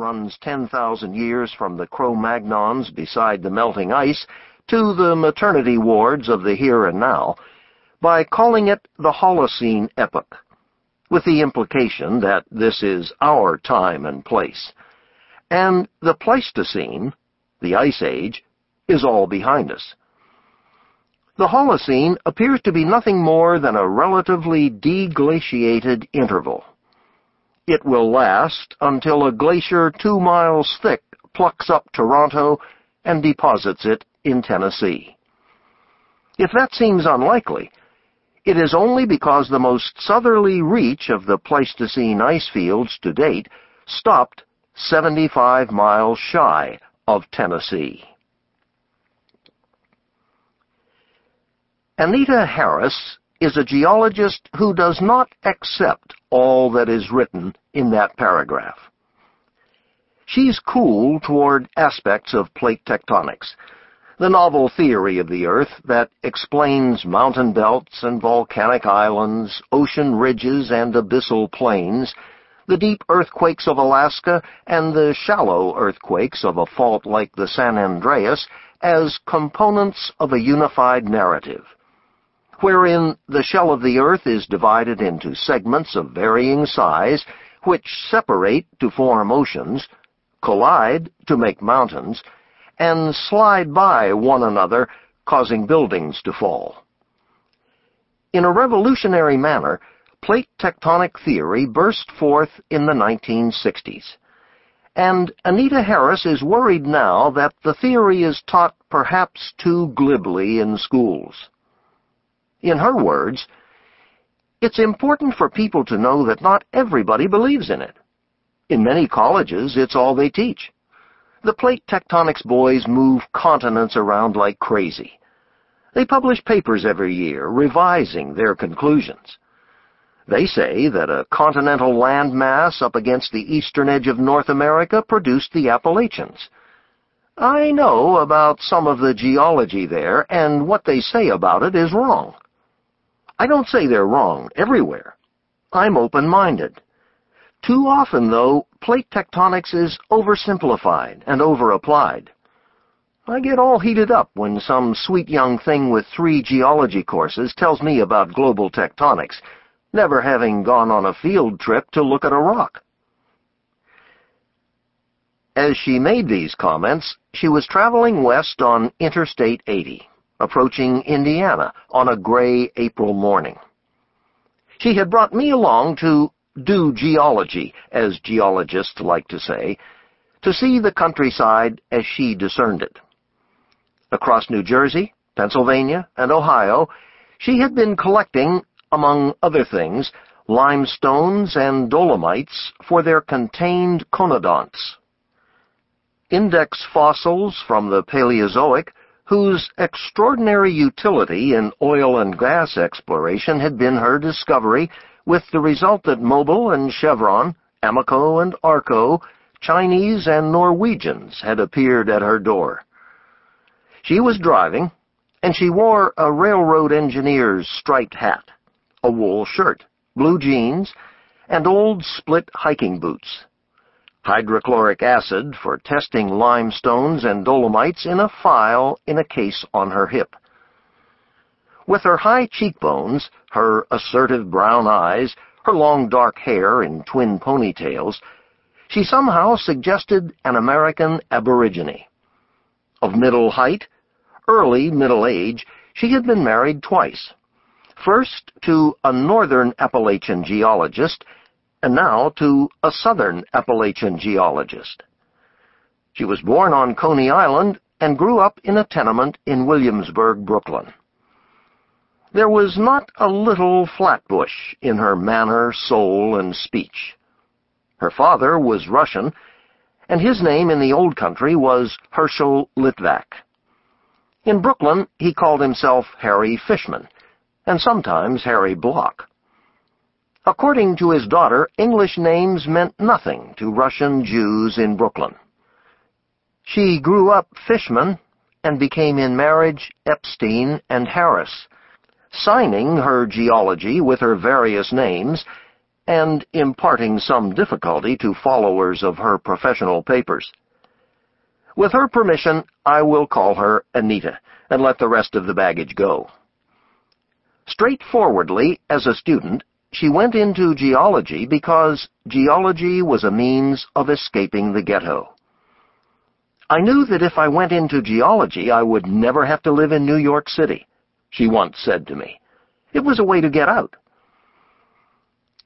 runs 10,000 years from the Cro-Magnons beside the melting ice to the maternity wards of the here and now by calling it the Holocene epoch, with the implication that this is our time and place. And the Pleistocene, the Ice Age, is all behind us. The Holocene appears to be nothing more than a relatively deglaciated interval. It will last until a glacier two miles thick plucks up Toronto and deposits it in Tennessee. If that seems unlikely, it is only because the most southerly reach of the Pleistocene ice fields to date stopped 75 miles shy of Tennessee. Anita Harris is a geologist who does not accept all that is written in that paragraph. She's cool toward aspects of plate tectonics, the novel theory of the Earth that explains mountain belts and volcanic islands, ocean ridges and abyssal plains, the deep earthquakes of Alaska and the shallow earthquakes of a fault like the San Andreas as components of a unified narrative wherein the shell of the earth is divided into segments of varying size, which separate to form oceans, collide to make mountains, and slide by one another, causing buildings to fall. In a revolutionary manner, plate tectonic theory burst forth in the 1960s. And Anita Harris is worried now that the theory is taught perhaps too glibly in schools. In her words, it's important for people to know that not everybody believes in it. In many colleges, it's all they teach. The plate tectonics boys move continents around like crazy. They publish papers every year, revising their conclusions. They say that a continental landmass up against the eastern edge of North America produced the Appalachians. I know about some of the geology there, and what they say about it is wrong. I don't say they're wrong everywhere. I'm open-minded. Too often, though, plate tectonics is oversimplified and overapplied. I get all heated up when some sweet young thing with three geology courses tells me about global tectonics, never having gone on a field trip to look at a rock. As she made these comments, she was traveling west on Interstate 80 approaching Indiana on a gray April morning. She had brought me along to do geology, as geologists like to say, to see the countryside as she discerned it. Across New Jersey, Pennsylvania, and Ohio, she had been collecting, among other things, limestones and dolomites for their contained conodonts. Index fossils from the Paleozoic whose extraordinary utility in oil and gas exploration had been her discovery, with the result that Mobil and Chevron, Amoco and Arco, Chinese and Norwegians had appeared at her door. She was driving, and she wore a railroad engineer's striped hat, a wool shirt, blue jeans, and old split hiking boots hydrochloric acid for testing limestones and dolomites in a file in a case on her hip. With her high cheekbones, her assertive brown eyes, her long dark hair in twin ponytails, she somehow suggested an American aborigine. Of middle height, early middle age, she had been married twice. First to a northern Appalachian geologist and now to a southern Appalachian geologist. She was born on Coney Island and grew up in a tenement in Williamsburg, Brooklyn. There was not a little Flatbush in her manner, soul, and speech. Her father was Russian, and his name in the old country was Herschel Litvak. In Brooklyn, he called himself Harry Fishman, and sometimes Harry Block. According to his daughter, English names meant nothing to Russian Jews in Brooklyn. She grew up Fishman and became in marriage Epstein and Harris, signing her geology with her various names and imparting some difficulty to followers of her professional papers. With her permission, I will call her Anita and let the rest of the baggage go. Straightforwardly, as a student, she went into geology because geology was a means of escaping the ghetto. I knew that if I went into geology, I would never have to live in New York City, she once said to me. It was a way to get out.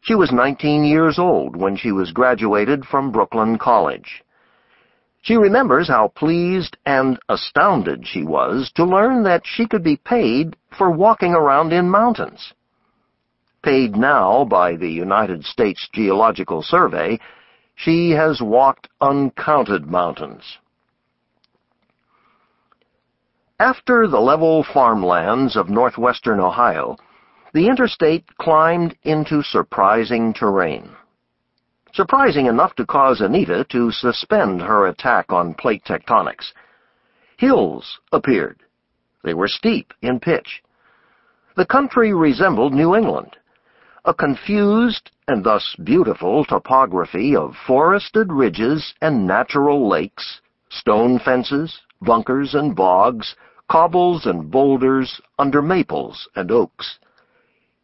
She was 19 years old when she was graduated from Brooklyn College. She remembers how pleased and astounded she was to learn that she could be paid for walking around in mountains. Paid now by the United States Geological Survey, she has walked uncounted mountains. After the level farmlands of northwestern Ohio, the interstate climbed into surprising terrain surprising enough to cause Anita to suspend her attack on plate tectonics. Hills appeared. They were steep in pitch. The country resembled New England, a confused and thus beautiful topography of forested ridges and natural lakes, stone fences, bunkers and bogs, cobbles and boulders under maples and oaks.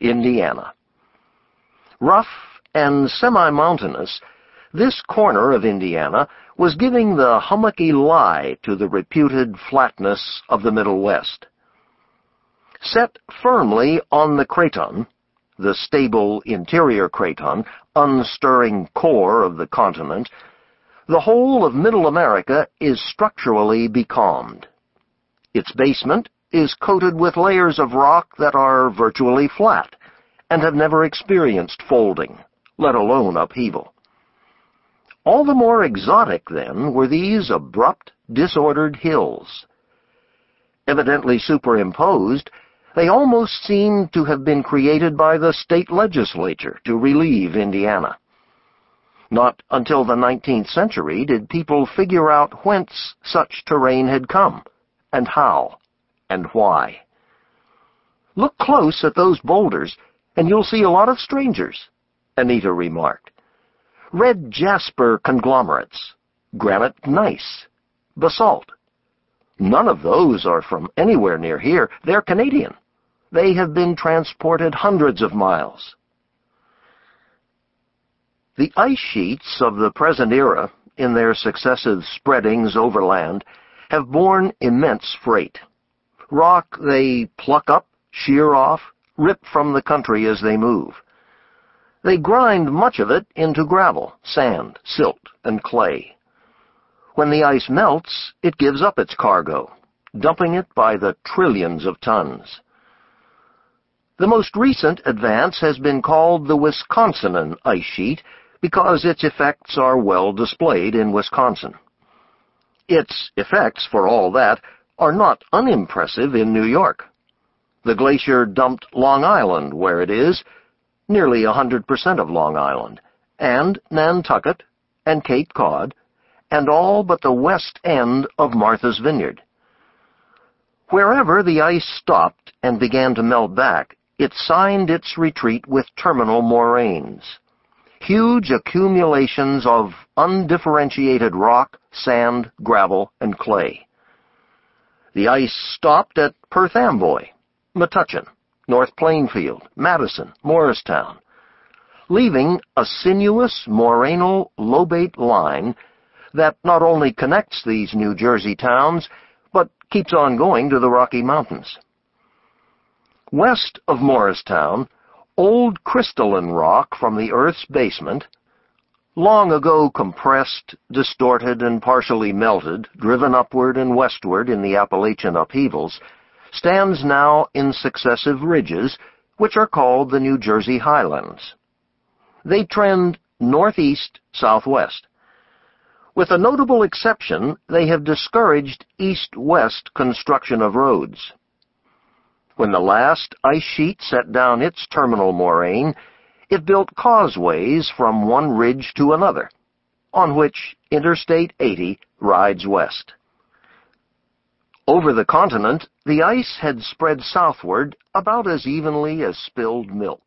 Indiana. Rough and semi-mountainous, this corner of Indiana was giving the hummocky lie to the reputed flatness of the Middle West. Set firmly on the craton, the stable interior craton, unstirring core of the continent, the whole of Middle America is structurally becalmed. Its basement is coated with layers of rock that are virtually flat and have never experienced folding let alone upheaval. All the more exotic, then, were these abrupt, disordered hills. Evidently superimposed, they almost seem to have been created by the state legislature to relieve Indiana. Not until the 19th century did people figure out whence such terrain had come, and how, and why. Look close at those boulders, and you'll see a lot of strangers. Anita remarked. Red jasper conglomerates, granite gneiss, basalt. None of those are from anywhere near here. They're Canadian. They have been transported hundreds of miles. The ice sheets of the present era, in their successive spreadings overland, have borne immense freight. Rock they pluck up, shear off, rip from the country as they move. They grind much of it into gravel, sand, silt, and clay. When the ice melts, it gives up its cargo, dumping it by the trillions of tons. The most recent advance has been called the Wisconsinan ice sheet because its effects are well displayed in Wisconsin. Its effects, for all that, are not unimpressive in New York. The glacier dumped Long Island where it is, nearly a 100% of Long Island, and Nantucket, and Cape Cod, and all but the west end of Martha's Vineyard. Wherever the ice stopped and began to melt back, it signed its retreat with terminal moraines, huge accumulations of undifferentiated rock, sand, gravel, and clay. The ice stopped at Perth Amboy, Metuchen, North Plainfield, Madison, Morristown, leaving a sinuous morainal lobate line that not only connects these New Jersey towns, but keeps on going to the Rocky Mountains. West of Morristown, old crystalline rock from the Earth's basement, long ago compressed, distorted, and partially melted, driven upward and westward in the Appalachian upheavals, stands now in successive ridges, which are called the New Jersey Highlands. They trend northeast-southwest. With a notable exception, they have discouraged east-west construction of roads. When the last ice sheet set down its terminal moraine, it built causeways from one ridge to another, on which Interstate 80 rides west. Over the continent, the ice had spread southward about as evenly as spilled milk.